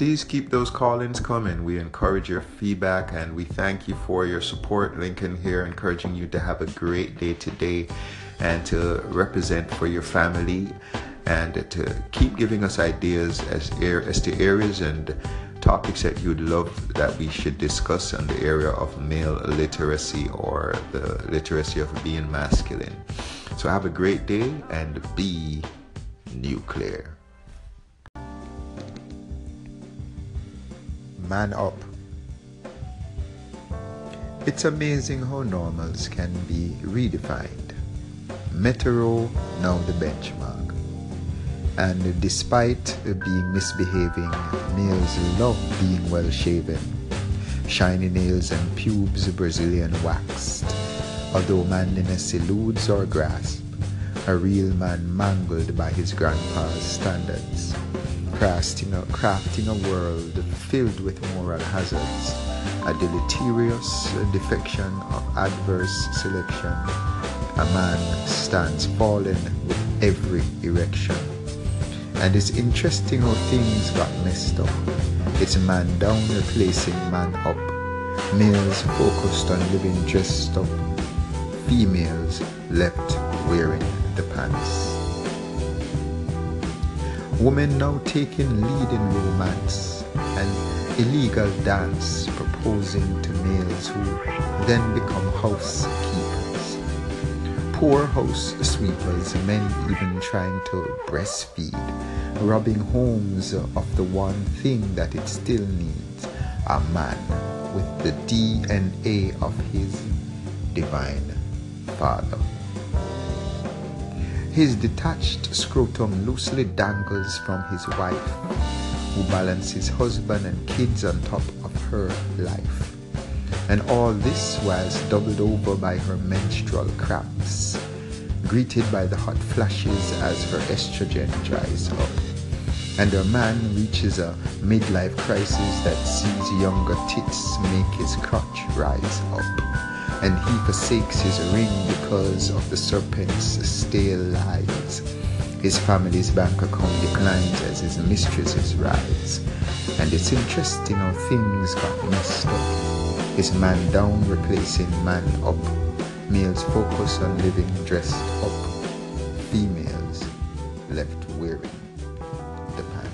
please keep those call-ins coming. We encourage your feedback and we thank you for your support. Lincoln here encouraging you to have a great day today and to represent for your family and to keep giving us ideas as, as to areas and topics that you'd love that we should discuss in the area of male literacy or the literacy of being masculine. So have a great day and be nuclear. Man up. It's amazing how normals can be redefined. Metro now the benchmark. And despite being misbehaving, males love being well shaven. Shiny nails and pubes Brazilian waxed. Although manliness eludes or grasp, a real man mangled by his grandpa's standards. Crafting a, a world filled with moral hazards, a deleterious defection of adverse selection. A man stands fallen with every erection. And it's interesting how things got messed up. It's man down replacing man up. Males focused on living dressed up. Females left wearing the pants. Women now taking lead in romance and illegal dance, proposing to males who then become housekeepers. Poor house sweepers, men even trying to breastfeed, robbing homes of the one thing that it still needs a man with the DNA of his divine father. His detached scrotum loosely dangles from his wife, who balances husband and kids on top of her life. And all this whilst doubled over by her menstrual cramps, greeted by the hot flashes as her estrogen dries up. And her man reaches a midlife crisis that sees younger tits make his crotch rise up and he forsakes his ring because of the serpent's stale lies. His family's bank account declines as his mistresses rise. And it's interesting how things got messed up. His man down replacing man up. Males focus on living dressed up. Females left wearing the pants.